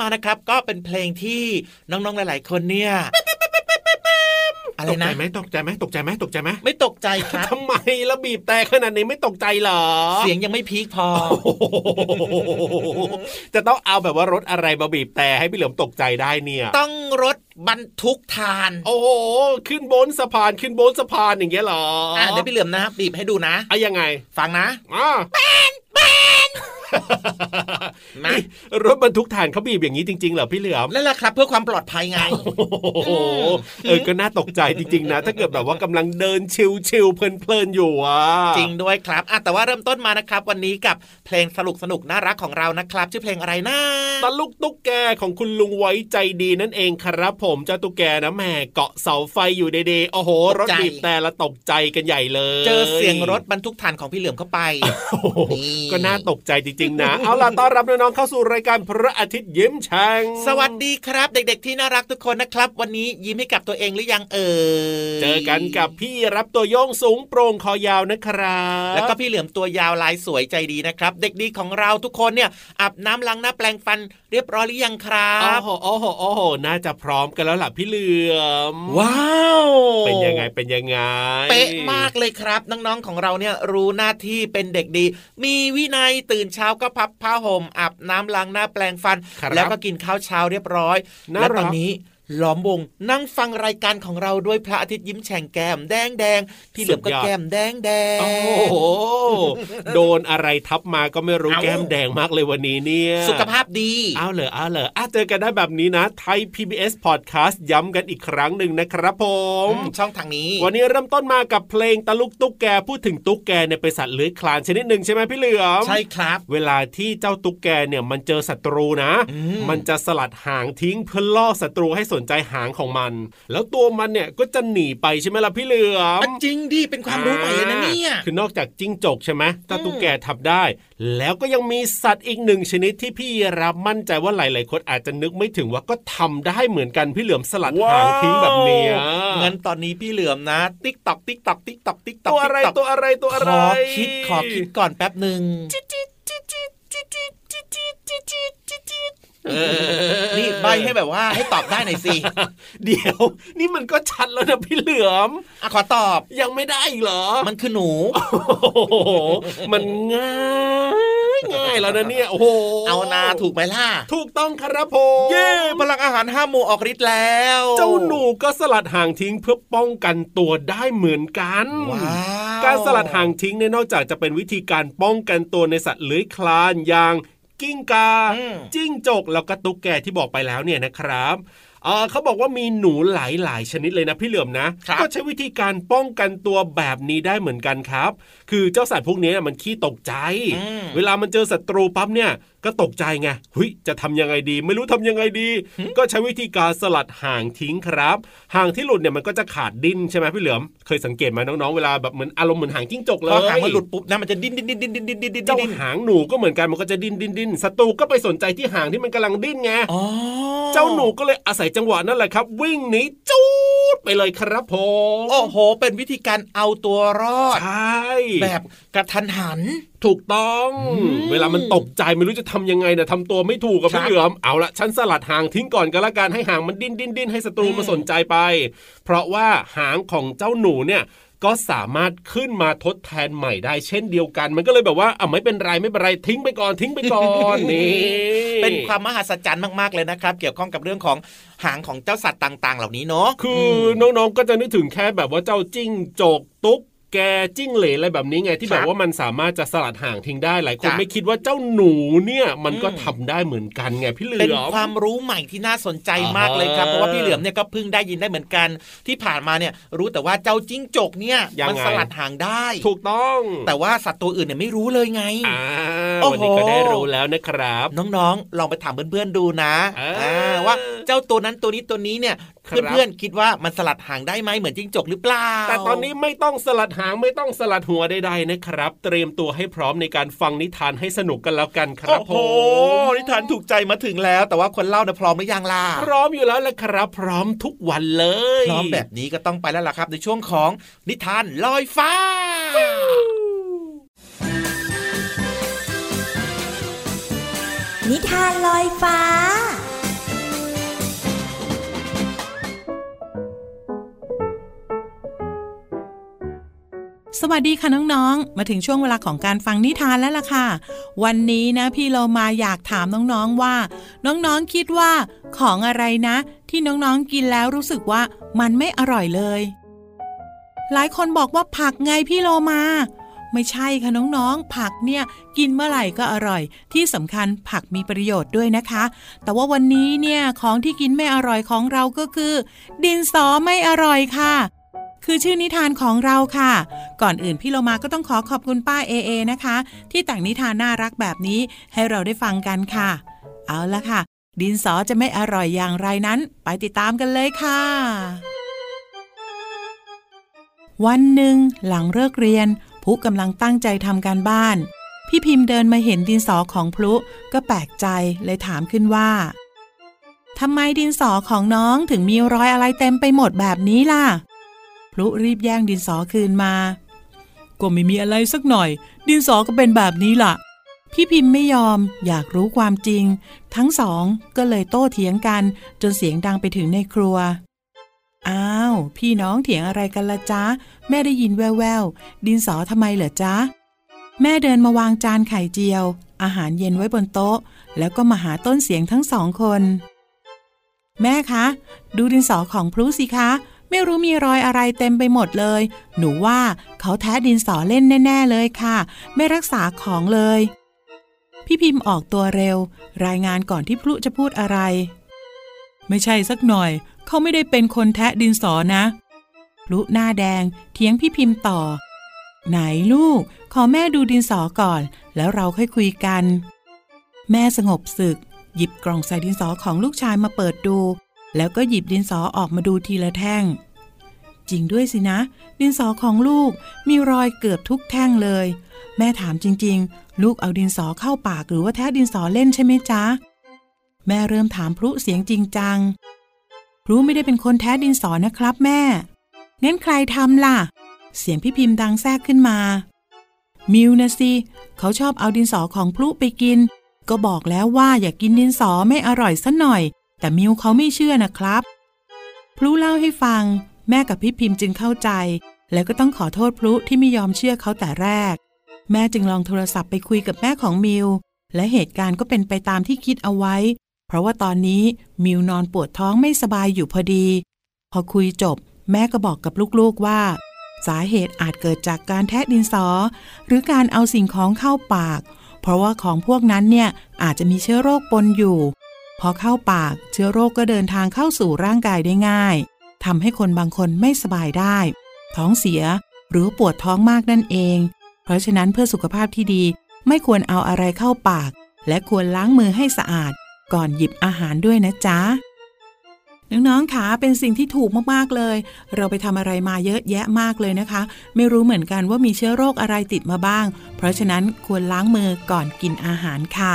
มานะครับ ก็เป็นเพลงที่น้องๆหลาย ๆ คนเนี่ยอะไรนะตกใจไหมตกใจไหมตกใจไหมตกใจไหมไม่ตกใจครับทำไมแล้บีบแต่ขนาดนี้ไม่ตกใจเหรอ เสียงยังไม่พีคพอ จะต้องเอาแบบว่ารถอะไรมาบีบแต่ให้พี่เหลือมตกใจได้เนี่ย ต้องรถบรรทุกทาน โอ้โหขึ้นบนสะพานขึ้นบนสะพานอย่างเงี้ยเหรออะเดี๋ยวพี่เหลือมนะบีบให้ดูนะอะยังไง ฟังนะอ๋อแบนแบนนะรถบรรทุกถ่านเขาบีบอย่างนี้จริงๆเหรอพี่เหลือมนั่นแหละครับ เพื่อความปลอดภัยไงโอ้โหเออก็น่าตกใจจริงๆนะ ถ้าเกิดแบบว่ากำลังเดินชิลๆเพลินๆอยู่อะจริงด้วยครับอะแต่ว่าเริ่มต้นมานะครับ วันนี้กับเพลงสนุกสนุกน่ารักของเรานะครับ ชื่อเพลงอะไรนะตะลุกตุ๊กแกของคุณลุงไว้ใจดีนั่นเองครับผมเจ้าตุ๊กแกนะแม่เกาะเสาไฟอยู่เดๆโอ้โห รถบีบแต่ละตกใจกันใหญ่เลย เจอเสียงรถบรรทุกถ่านของพี่เหลือมเข้าไปก็น่าตกใจจริงริง ๆ นะ เอาล่ะต้อนรับน้องๆเข้าสู่รายการพระอาทิตย์ยิ้มแฉ่งสวัสดีครับ เด็กๆที่น่ารักทุกคนนะครับ วันนี้ยิ้มให้กับตัวเองหรือยังเอ่ยเจอกันกับพี่รับตัวโยงสูงโปร่งคอยาวนะครับ แล้วก็พี่เหลือมตัวยาวลายสวยใจดีนะครับ เด็กดีของเราทุกคนเนี่ยอาบน้ำล้างหน้าแปลงฟัน เรียบร้อยหรือยังครัโอ้บโหโอ้โหโอ้โหน่าจะพร้อมกันแล้วล่ะพี่เหลือม ว้าว เป็นยังไงเป็นยังไง เป๊ะมากเลยครับ น้องๆของเราเนี่ยรู้หน้าที่เป็นเด็กดี มีวินัยตื่นเช้าก็พับผ้าห่มอาบน้ำล้างหน้าแปลงฟันครับแล้วก็กินข้าวเช้าเรียบร้อยน่าและรักตอนนี้ ล้อมวงนั่งฟังรายการของเราด้วยพระอาทิตย์ยิ้มแฉ่งแก้มแดงแดงๆพี่เหลือมก็แก้มแดงแดงโอ้โหโดนอะไรทับมาก็ไม่รู้เอ้าแก้มแดงมากเลยวันนี้เนี่ย สุขภาพดีเอาเลยเอาเลยอะเจอกันได้แบบนี้นะไทย PBS Podcast ย้ำกันอีกครั้งหนึ่งนะครับผมอืมช่องทางนี้ วันนี้เริ่มต้นมากับเพลงตะลุกตุ๊กแกพูดถึงตุ๊กแกเนี่ยเป็นสัตว์เลื้อยคลานชนิดหนึ่งใช่ไหมพี่เหลือมใช่ครับ เวลาที่เจ้าตุ๊กแกเนี่ยมันเจอศัตรูนะอืมมันจะสลัดหางทิ้งเพื่อล่อศัตรูให้สนใจหางของมัน แล้วตัวมันเนี่ยก็จะหนีไปใช่ไหมล่ะพี่เหลือมอะจริงดิเป็นความรู้ใหม่เลยนะเนี่ยคือนอกจากจิ้งจกใช่ไหมถ้าตุ๊กแกทับได้ แล้วก็ยังมีสัตว์อีกหนึ่งชนิดที่พี่รับมั่นใจว่าหลายๆคนอาจจะนึกไม่ถึงว่าก็ทำได้เหมือนกันพี่เหลือมสลัดหางทิ้งแบบเนี้ยงั้นตอนนี้พี่เหลือมนะ ติ๊กตอกติ๊กตอกติ๊กตอกติ๊กตอกตัวอะไรตัวอะไรตัวอะไรขอคิดขอคิดก่อนแป๊บหนึ่ง นี่ใบ้ให้แบบว่าให้ตอบได้หน่อยสิ เดี๋ยว นี่มันก็ชัดแล้วนะพี่เหลือมอะขอตอบยังไม่ได้อีกเหรอ มันคือหนูโอ้โหมันง่ายง่ายแล้วนะเนี่ยโอ้โหเอานาถูกไหมล่ะ ถูกต้องครับผมเย้พลังอาหารห้าหมู่ออกฤทธิ์แล้ว เจ้าหนูก็สลัดหางทิ้งเพื่อป้องกันตัวได้เหมือนกันว้าวการสลัดหางทิ้งเนี่ยนอกจากจะเป็นวิธีการป้องกันตัวในสัตว์เลื้อยคลานอย่าง กิ้งกาอืมจิ้งจกแล้วก็ตุ๊กแกที่บอกไปแล้วเนี่ยนะครับเออเขาบอกว่ามีหนูหลายๆ ชนิดเลยนะพี่เหลือมนะครับก็ใช้วิธีการป้องกันตัวแบบนี้ได้เหมือนกันครับ คือเจ้าสัตว์พวกนี้มันขี้ตกใจอืมเวลามันเจอศัตรูปั๊บเนี่ย ก็ตกใจไงหุยจะทำยังไงดี ไม่รู้ทำยังไงดี ก็ใช้วิธีการสลัดห่างทิ้งครับ ห่างที่หลุดเนี่ยมันก็จะขาดดิ้นใช่ไหมพี่เหลือมเคยสังเกตไหมน้องๆเวลาแบบเหมือนอารมณ์เหมือนห่างจิ้งจกเลยพอห่างมันหลุดปุ๊บนะมันจะดิ้นดิ้นดิ้นดิ้นดิ้นดิ้นดิ้นเจ้าหางหนูก็เหมือนกันมันก็จะดิ้นดิ้นดิ้นศัตรูก็ไปสนใจที่หางที่มันกำลังดิ้นไงเจ้าหนูก็เลยอาศัยจังหวะนั่นแหละครับ วิ่งหนีจู๊ดไปเลยครับผมโอ้โห เป็นวิธีการเอาตัวรอดใช่แบบกระทันหัน ถูกต้องอืมเวลามันตกใจไม่รู้จะทำยังไงนะทำตัวไม่ถูกกับครัพี่บเหลือมเอาละฉันสลัดหางทิ้งก่อนก็แล้วกันให้หางมันดิ้นดิ้นดิ้นให้ศัตรูอืมมาสนใจไป เพราะว่าหางของเจ้าหนูเนี่ยก็สามารถขึ้นมาทดแทนใหม่ได้เช่นเดียวกัน มันก็เลยแบบว่าอะไม่เป็นไรไม่เป็นไรทิ้งไปก่อนทิ้งไปก่อนนี่เป็นความมหัศจรรย์มากๆเลยนะครับ เกี่ยวข้องกับเรื่องของหางของเจ้าสัตว์ต่าง ๆ เหล่านี้เนาะคือน้องๆก็จะนึกถึงแค่แบบว่าเจ้าจิ้งจกตุ๊ก แกจิ้งเหลนอะไรแบบนี้ไงที่คแบรับบว่ามันสามารถจะสลัดห่างทิ้งได้หลายคนจ้ะไม่คิดว่าเจ้าหนูเนี่ยมันก็อืมทำได้เหมือนกันไงพี่เหลือมเป็นความรู้ใหม่ที่น่าสนใจมากเลยครับอ่าเพราะว่าพี่เหลือมเนี่ยก็เพิ่งได้ยินได้เหมือนกัน ที่ผ่านมาเนี่ยรู้แต่ว่าเจ้าจิ้งจกเนี่ยยังมัไงสลัดหางได้ ถูกต้อง แต่ว่าสัตว์ตัวอื่นเนี่ยไม่รู้เลยไงอ่าโอ้โหวันนี้ก็ได้รู้แล้วนะครับ น้องๆ ลองไปถามเพื่อนๆดูนะอ่าอ่าว่าเจ้าตัวนั้นตัวนี้ตัวนี้เนี่ยครับเพื่อนๆคิดว่ามันสลัดหางได้ไหมเหมือนจิ้งจกหรือเปล่าแต่ตอนนี้ไม่ต้องสลัดหางไม่ต้องสลัดหัวใดๆนะครับ เตรียมตัวให้พร้อมในการฟังนิทานให้สนุกกันแล้วกันครับโอ้ผโหมนิทานถูกใจมาถึงแล้ว แต่ว่าคนเล่าเนี่ยพร้อมหรือยังล่ะพร้อมอยู่แล้วแหละครับ พร้อมทุกวันเลยพร้อมแบบนี้ก็ต้องไปแล้วล่ะครับ ในช่วงของนิทานลอยฟ้านิทานลอยฟ้า สวัสดีค่ะน้องๆ มาถึงช่วงเวลาของการฟังนิทานแล้วล่ะค่ะ วันนี้นะพี่เรามาอยากถามน้องๆว่า น้องๆคิดว่า ของอะไรนะ ที่น้องๆกินแล้วรู้สึกว่ามันไม่อร่อยเลย หลายคนบอกว่าผักไงพี่โลมา ไม่ใช่ค่ะน้องๆ ผักเนี่ยกินเมื่อไหร่ก็อร่อย ที่สำคัญผักมีประโยชน์ด้วยนะคะ แต่ว่าวันนี้เนี่ยของที่กินไม่อร่อยของเราก็คือ ดินสอไม่อร่อยค่ะ คือชื่อนิทานของเราค่ะ ก่อนอื่นพี่เรามาก็ต้องขอขอบคุณป้าเอเอนะคะ ที่แต่งนิทานน่ารักแบบนี้ให้เราได้ฟังกันค่ะ เอาละค่ะ ดินสอจะไม่อร่อยอย่างไรนั้น ไปติดตามกันเลยค่ะ วันหนึ่งหลังเลิกเรียนพุกำลังตั้งใจทำการบ้าน พี่พิมพ์เดินมาเห็นดินสอของพลุก็แปลกใจเลยถามขึ้นว่าทำไมดินสอของน้องถึงมีรอยอะไรเต็มไปหมดแบบนี้ล่ะ พลุรีบแย่งดินสอคืนมา ก็ไม่มีอะไรสักหน่อย ดินสอก็เป็นแบบนี้ล่ะ พี่พิมพ์ไม่ยอมอยากรู้ความจริง ทั้งสองก็เลยโต้เถียงกันจนเสียงดังไปถึงในครัว อ้าว พี่น้องเถียงอะไรกันละจ๊ะ แม่ได้ยินแววๆ ดินสอทำไมเหรอจ๊ะ แม่เดินมาวางจานไข่เจียว อาหารเย็นไว้บนโต๊ะ แล้วก็มาหาต้นเสียงทั้งสองคนแม่คะ ดูดินสอของพลุสิคะ ไม่รู้มีรอยอะไรเต็มไปหมดเลย หนูว่าเขาแท้ดินสอเล่นแน่ ๆ เลยค่ะ ไม่รักษาของเลย พี่พิมพ์ออกตัวเร็ว รายงานก่อนที่พลุจะพูดอะไร ไม่ใช่สักหน่อย เขาไม่ได้เป็นคนแทะดินสอนะ พลุหน้าแดงเถียงพี่พิมพ์ต่อ ไหนลูก ขอแม่ดูดินสอก่อน แล้วเราค่อยคุยกัน แม่สงบศึก หยิบกล่องใส่ดินสอของลูกชายมาเปิดดู แล้วก็หยิบดินสอออกมาดูทีละแท่ง จริงด้วยสินะ ดินสอของลูกมีรอยเกือบทุกแท่งเลย แม่ถามจริง ๆ ลูกเอาดินสอเข้าปากหรือว่าแท้ดินสอเล่นใช่ไหมจ๊ะ แม่เริ่มถามพลุเสียงจริงจังพลุไม่ได้เป็นคนแท้ดินสอนะครับแม่งั้นใครทำล่ะ เสียงพี่พิมพ์ดังแทรกขึ้นมา มิวนะสิเขาชอบเอาดินสอของพลุไปกิน ก็บอกแล้วว่าอย่ากกินดินสอไม่อร่อยสัหน่อย แต่มิวเขาไม่เชื่อนะครับ พลุเล่าให้ฟัง แม่กับพี่พิมพ์จึงเข้าใจ แล้วก็ต้องขอโทษพลุที่ไม่ยอมเชื่อเขาแต่แรก แม่จึงลองโทรศัพท์ไปคุยกับแม่ของมิว และเหตุการณ์ก็เป็นไปตามที่คิดเอาไว้ เพราะว่าตอนนี้มิวนอนปวดท้องไม่สบายอยู่พอดี พอคุยจบ แม่ก็บอกกับลูกๆว่า สาเหตุอาจเกิดจากการแทะดินสอ หรือการเอาสิ่งของเข้าปาก เพราะว่าของพวกนั้นเนี่ยอาจจะมีเชื้อโรคปนอยู่ อเข้าปากเชื้อโรคก็เดินทางเข้าสู่ร่างกายได้ง่ายทำให้คนบางคนไม่สบายได้ ท้องเสียหรือปวดท้องมากนั่นเอง เพราะฉะนั้นเพื่อสุขภาพที่ดีไม่ควรเอาอะไรเข้าปาก และควรล้างมือให้สะอาด ก่อนหยิบอาหารด้วยนะจ๊ะน้องๆคะเป็นสิ่งที่ถูกมากๆเลย เราไปทำอะไรมาเยอะแยะมากเลยนะคะ ไม่รู้เหมือนกันว่ามีเชื้อโรคอะไรติดมาบ้าง เพราะฉะนั้นควรล้างมือก่อนกินอาหารค่ะ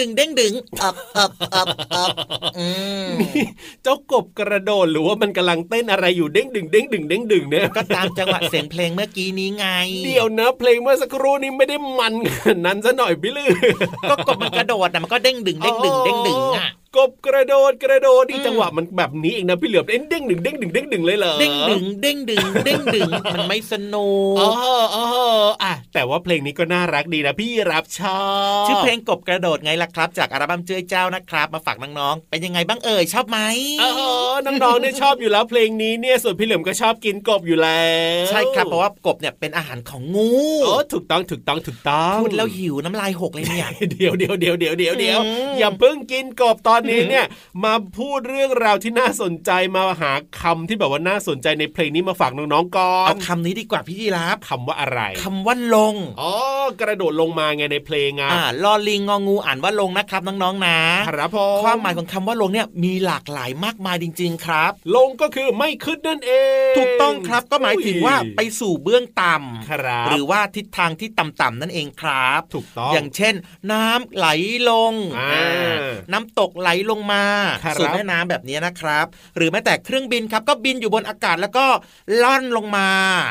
ดึงเด้งดึงเด้งดึงอับอับอับอับอืมเจ้ากบกระโดดหรือว่ามันกำลังเต้นอะไรอยู่เด้งดึงเด้งดึงเด้งดึงเนี่ยก็ตามจังหวะเสียงเพลงเมื่อกี้นี้ไง เดี๋ยวนะ เพลงเมื่อสักครู่นี้ไม่ได้มันขนาดนั้นซะหน่อยพี่ลือก็กบมันกระโดดนะมันก็เด้งดึงเด้งดึงเด้งดึงอะ กบกระโดดกระโดดนี่อืมจังหวะมันแบบนี้เองนะพี่เหลือมเด้งเด้งดึงเด้งดึงเด้งดึงเลยเหรอเด้งดึงเด้งดึงเด้งดึงมันไม่สนุอ๋อกอ๋ออะแต่ว่าเพลงนี้ก็น่ารักดีนะพี่รับชอบชื่อเพลงกบกระโดดไงล่ะครับ จากอัลบั้มเจ้ยเจ้านะครับ มาฝากน้องๆเป็นยังไงบ้างเอ่ยชอบไหมอ๋อน้องๆเนี่ยชอบอยู่แล้วเพลงนี้เนี่ยส่วนพี่เหลือมก็ชอบกินกบอยู่แล้วใช่ครับเพราะว่ากบเนี่ยเป็นอาหารของงูโอ้ถูกต้องถูกต้องถูกต้องพูดแล้วหิวน้ำลายหกเลยเนี่ยเดี๋ยวเดี๋ยวเดี๋ยวเดี๋ยวเดี๋ยวเดี๋ยวอืมอย่าเพิ่งกินกบตอนนี้เนี่ยมาพูดเรื่องราวที่น่าสนใจมาหาคำที่แบบว่าน่าสนใจในเพลงนี้มาฝากน้องๆก่อเอานคำนี้ดีกว่าพี่ยีรับคำว่าอะไรคำว่าลงอ๋อกระโดดลงมาไงในเพลงอะอ่าลอลิงงองูอ่านว่าลงนะครับน้องๆนะครับผมความหมายของคำว่าลงเนี่ยมีหลากหลายมากมายจริง ๆ ครับ ลงก็คือไม่ขึ้นนั่นเอง ถูกต้องครับก็หมายถึงว่าไปสู่เบื้องต่ำครับหรือว่าทิศทางที่ต่ำๆนั่นเองครับ ถูกต้องอย่างเช่น น้ำไหลลงอ่าอ่าน้ำตกไหลลงมาครับสู่แม่น้ำแบบนี้นะครับ หรือแม้แต่เครื่องบินครับก็บินอยู่บนอากาศแล้วก็ล่อนลงมา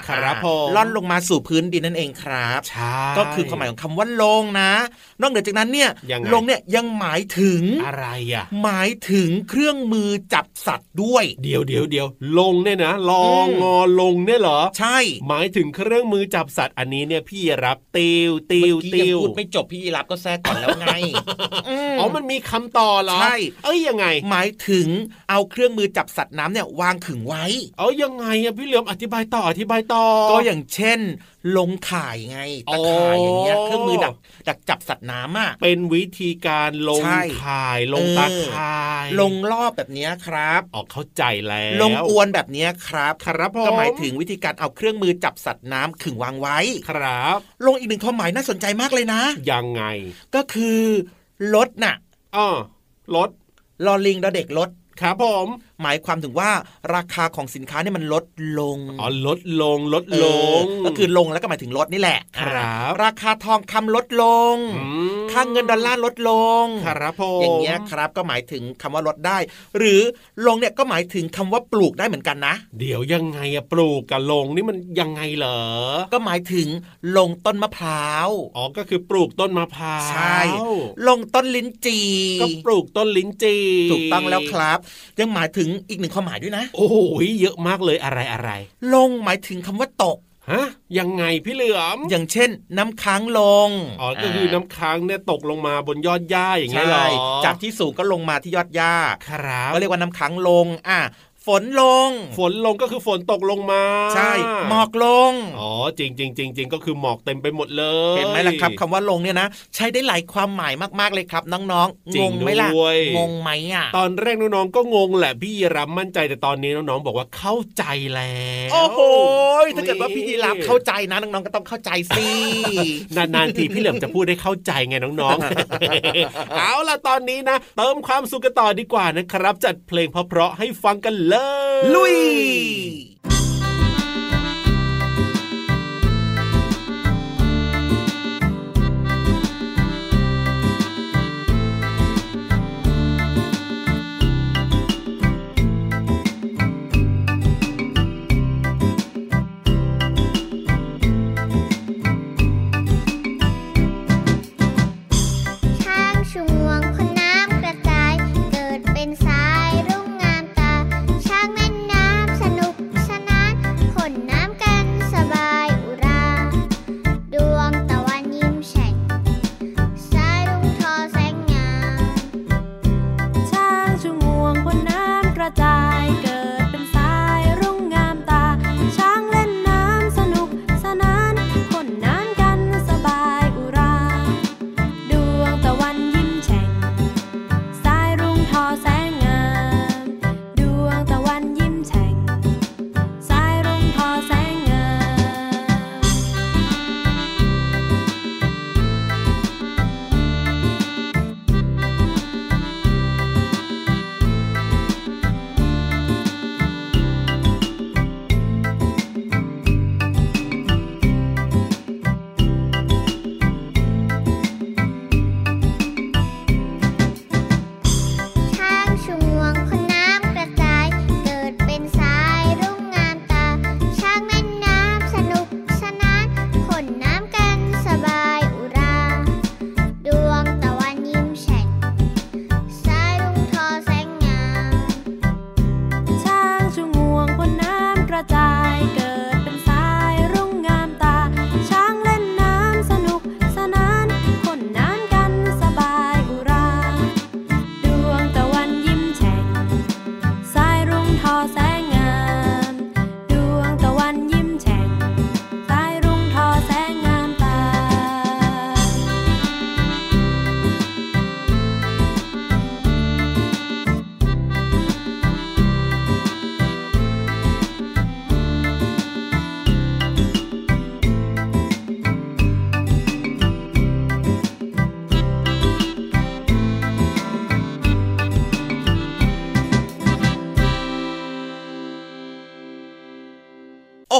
ครับอ่าผมล่อนลงมาสู่พื้นดินนั่นเองครับใช่ก็คือความหมายของคำว่าลงนะ นอกเหนือจากนั้นเนี่ยยังไงลงเนี่ยยังหมายถึงอะไรอะหมายถึงเครื่องมือจับสัตว์ด้วยเดี๋ยวเดี๋ยวเดี๋ยวลงเนี่ยนะลออืงมงอลงเนี่ยเหรอ ใช่ หมายถึงเครื่องมือจับสัตว์อันนี้เนี่ยพี่รับติวติวเมื่อกี้ติยังวพูดไม่จบพี่ยีรับก็แทรกก่อนแล้วไงมอ๋อมันมีคำต่อเหรอใช่เอ้ยยังไง หมายถึงเอาเครื่องมือจับสัตว์น้ำเนี่ยวางขึงไว้ เอ้ยยังไงอะพี่เหลือมอธิบายต่ออธิบายต่อ ก็อย่างเช่น ลงข่ายไงตะข่ายอย่างเงี้ยอ๋อเครื่องมือดักดักจับสัตว์น้ำอะเป็นวิธีการลงใช่ข่ายลงเออตาข่าย ลงรอบแบบเนี้ยครับออกเข้าใจแล้ว ลงอวนแบบเนี้ยครับครับผมก็หมายถึงวิธีการเอาเครื่องมือจับสัตว์น้ำขึงวางไว้ครับ ลงอีกหนึ่งความหมายน่าสนใจมากเลยนะ ยังไง ก็คือ ลดน่ะอ้อ ลดลอลิงดอเด็กลดครับผม หมายความถึงว่าราคาของสินค้าเนี่ยมันลดลงอ๋อลดลงลดเอลองก็คือลงแล้วก็หมายถึงลดนี่แหละครับราคาทองคำลดลงมค่าเงินดอลลาร์ลดลงครับผมอย่างเงี้ยครับก็หมายถึงคำว่าลดได้ หรือลงเนี่ยก็หมายถึงคำว่าปลูกได้เหมือนกันนะ เดี๋ยวยังไงอะปลูกกับลงนี่มันยังไงเหรอ ก็หมายถึงลงต้นมะพร้าว อ๋อ ก็คือปลูกต้นมะพร้าว ใช่ ลงต้นลิ้นจี่ก็ปลูกต้นลิ้นจี่ถูกต้องแล้วครับ ยังหมายถึงอีกหนึ่งความหมายด้วยนะ โอ้โหเยอะมากเลยอะไรอะไรลงหมายถึงคำว่าตกฮะยังไงพี่เหลือม อย่างเช่น น้ำค้างลงอ๋อก็คือน้ำค้างเนี่ยตกลงมาบนยอดหญ้าอย่างเงี้ยใช่เหรอจากที่สูงก็ลงมาที่ยอดหญ้าครับก็เรียกว่าน้ำค้างลงอะ ฝนลง ฝนลงก็คือฝนตกลงมา ใช่ หมอกลง อ๋อ จริงจริงจริงจริงก็คือหมอกเต็มไปหมดเลย เห็นไหมล่ะครับคำว่าลงเนี่ยนะ ใช้ได้หลายความหมายมากๆเลยครับ น้องจๆริงงงไหมล่ะด้วยงงไหมอะ ตอนแรกน้องๆก็งงแหละพี่รับมั่นใจแต่ตอนนี้น้องๆบอกว่าเข้าใจแล้ว โอ้โห ถ้าเกิดว่าพี่ยีรับเข้าใจนะน้องๆก็ต้องเข้าใจสิ นานๆทีพี่เหลิมจะพูดได้เข้าใจไงน้องๆ เอาล่ะตอนนี้นะ เติมความสุขกันต่อดีกว่านะครับ จัดเพลงเพราะๆให้ฟังกันเลยลุ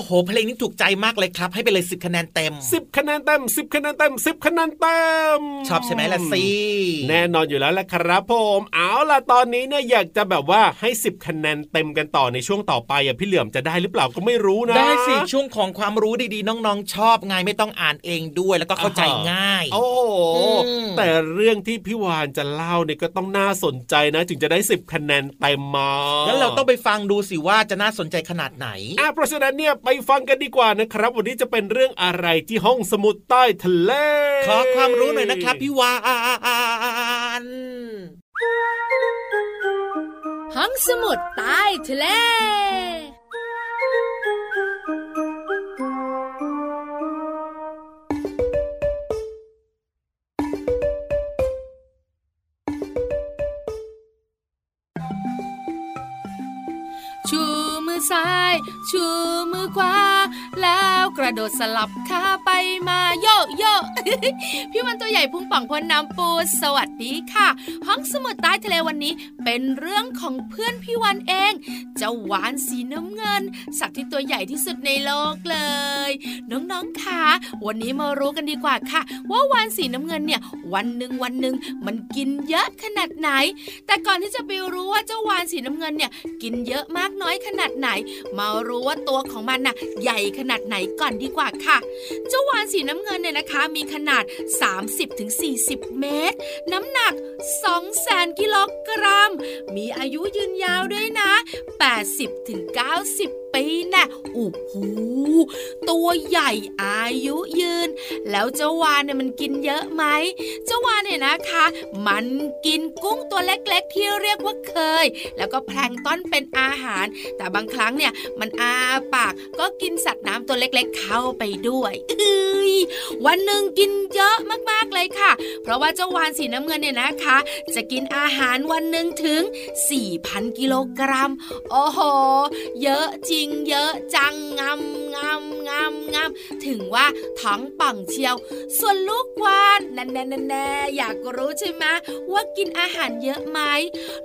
หเพลงนี้ถูกใจมากเลยครับ ให้ไปเลยสิบคะแนนเต็มสิบคะแนนเต็มสิบคะแนนเต็มสิบคะแนนเต็มชอบใช่ไหมล่ะสิแน่นอนอยู่แล้วแหละครับผมเอาล่ะตอนนี้เนี่ยอยากจะแบบว่าให้สิบคะแนนเต็มกันต่อในช่วงต่อไปอะพี่เหลือมจะได้หรือเปล่าก็ไม่รู้นะได้สิช่วงของความรู้ดีๆ น้องๆ ชอบไงไม่ต้องอ่านเองด้วยแล้วก็เข้าใจง่าย โอ้โหอืมแต่เรื่องที่พี่วานจะเล่าเนี่ยก็ต้องน่าสนใจนะ ถึงจะได้สิบคะแนนเต็มมางั้นเราต้องไปฟังดูสิว่าจะน่าสนใจขนาดไหนอะเพราะฉะนั้นเนี่ยไปฟังกันดีกว่านะครับ วันนี้จะเป็นเรื่องอะไรที่ห้องสมุดใต้ทะเล ขอความรู้หน่อยนะครับพี่วานห้องสมุดใต้ทะเล มือซ้ายชูมือขวา แล้วกระโดดสลับขาไปมาโยโยพี่วันตัวใหญ่พุ่งป่องพ้นน้ำปูสวัสดีค่ะ ห้องสมุดใต้ทะเลวันนี้ เป็นเรื่องของเพื่อนพี่วันเองเจ้าวานสีน้ำเงิน สัตว์ที่ตัวใหญ่ที่สุดในโลกเลย น้องๆค่ะวันนี้มารู้กันดีกว่าค่ะ ว่าวานสีน้ำเงินเนี่ย วันหนึ่งวันหนึ่งมันกินเยอะขนาดไหน แต่ก่อนที่จะไปรู้ว่าเจ้าวานสีน้ำเงินเนี่ยกินเยอะมากน้อยขนาดไหน มารู้ว่าตัวของมันน่ะ ใหญ่ขนาดไหนก่อนดีกว่าค่ะ เจ้าวานสีน้ำเงินเนี่ยนะคะ มีขนาด 30-40 เมตร น้ำหนัก 200,000กิโลกรัม มีอายุยืนยาวด้วยนะ 80-90ปีน่ะโอ้โหตัวใหญ่อายุยืน แล้วเจ้าวานเนี่ยมันกินเยอะไหมเจ้าวานเนี่ยนะคะ มันกินกุ้งตัวเล็กๆที่เรียกว่าเคย แล้วก็แพลงต้นเป็นอาหาร แต่บางครั้งเนี่ยมันอาปากก็กินสัตว์น้ำตัวเล็กๆเข้าไปด้วยเอ้ยวันหนึ่งกินเยอะมากๆเลยค่ะ เพราะว่าเจ้าวานสีน้ำเงินเนี่ยนะคะ จะกินอาหารวันหนึ่งถึง 4,000 กิโลกรัม โอ้โห เยอะจริงเยอะจังงำงำงำงำถึงว่าท้องป่องเชียว ส่วนลูกวานแน่แน่แน่แนอยากรู้ใช่ไหมว่ากินอาหารเยอะไหม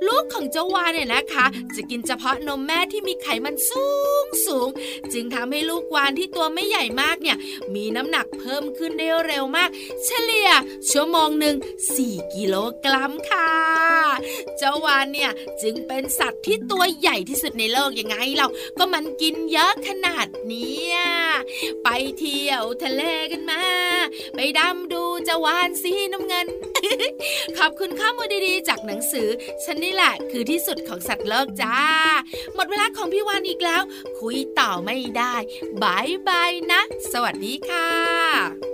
ลูกของเจ้าวานเนี่ยนะคะ จะกินเฉพาะนมแม่ที่มีไขมันสูงสูง จึงทำให้ลูกวานที่ตัวไม่ใหญ่มากเนี่ย มีน้ำหนักเพิ่มขึ้นได้เร็วมาก เฉลี่ยชั่วโมงหนึ่ง4กิโลกรัมค่ะ เจ้าวานเนี่ยจึงเป็นสัตว์ที่ตัวใหญ่ที่สุดในโลกยังไงเราก็มันกินเยอะขนาดเนี้ยไปเที่ยวทะเลกันมา ไปดำดูจ้าวานสีน้ำเงิน ขอบคุณข้อมูลดีๆ จากหนังสือ ฉันนี่แหละ คือที่สุดของสัตว์โลกจ้า หมดเวลาของพี่วานอีกแล้ว คุยต่อไม่ได้บายบายนะ สวัสดีค่ะ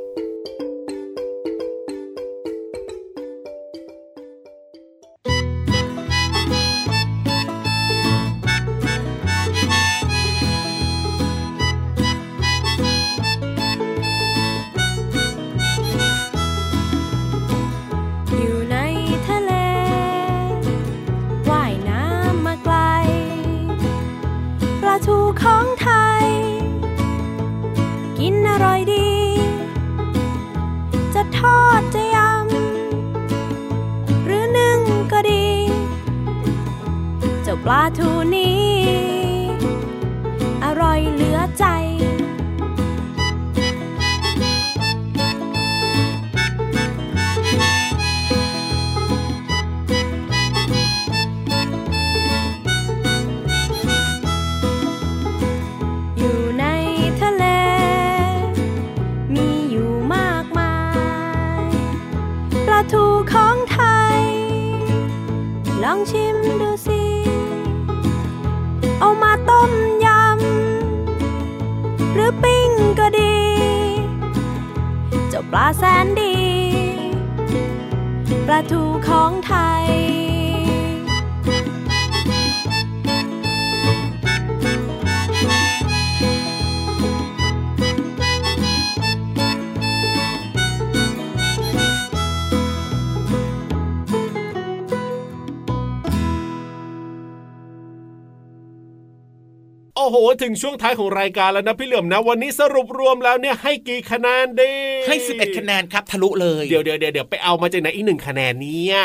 ถึงช่วงท้ายของรายการแล้วนะพี่เหลือมนะ วันนี้สรุปรวมแล้วเนี่ยให้กี่คะแนนดีให้ 11 คะแนนครับทะลุเลยเดี๋ยวเดี๋ยวเดี๋ยวไปเอามาจากไหนอีกหนึ่งคะแนนเนี่ย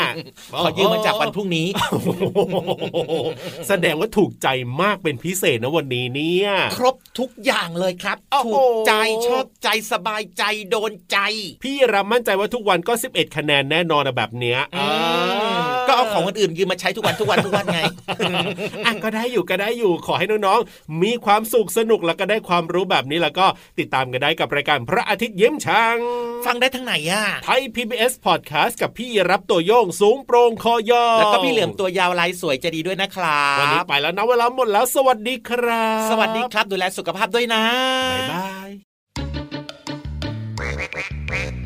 ขอยืมมาจากวันพรุ่งนี้โอ้โหแสดงว่าถูกใจมากเป็นพิเศษนะวันนี้เนี่ย ครบทุกอย่างเลยครับโอ้โหถูกใจชอบใจสบายใจโดนใจ พี่รับมั่นใจว่าทุกวันก็ 11 คะแนนแน่นอนนะแบบเนี้ยอืมก็เอาของคนอื่นยืมมาใช้ทุกวันทุกวันทุกวันไงอะก็ได้อยู่ก็ได้อยู่ขอให้น้องๆมีความสุขสนุกแล้วก็ได้ความรู้แบบนี้แล้วก็ติดตามกันได้กับรายการพระอาทิตย์ยิ้มช่าง ฟังได้ทั้งไหนอะไทย PBS Podcast กับพี่รับตัวโยงสูงโปร่งคอยาวแล้วก็พี่เหลือมตัวยาวลายสวยใจะดีด้วยนะครับวันนี้ไปแล้วนะเวลาหมดแล้ว สวัสดีครับ สวัสดีครับดูแลสุขภาพด้วยนะบ๊ายบาย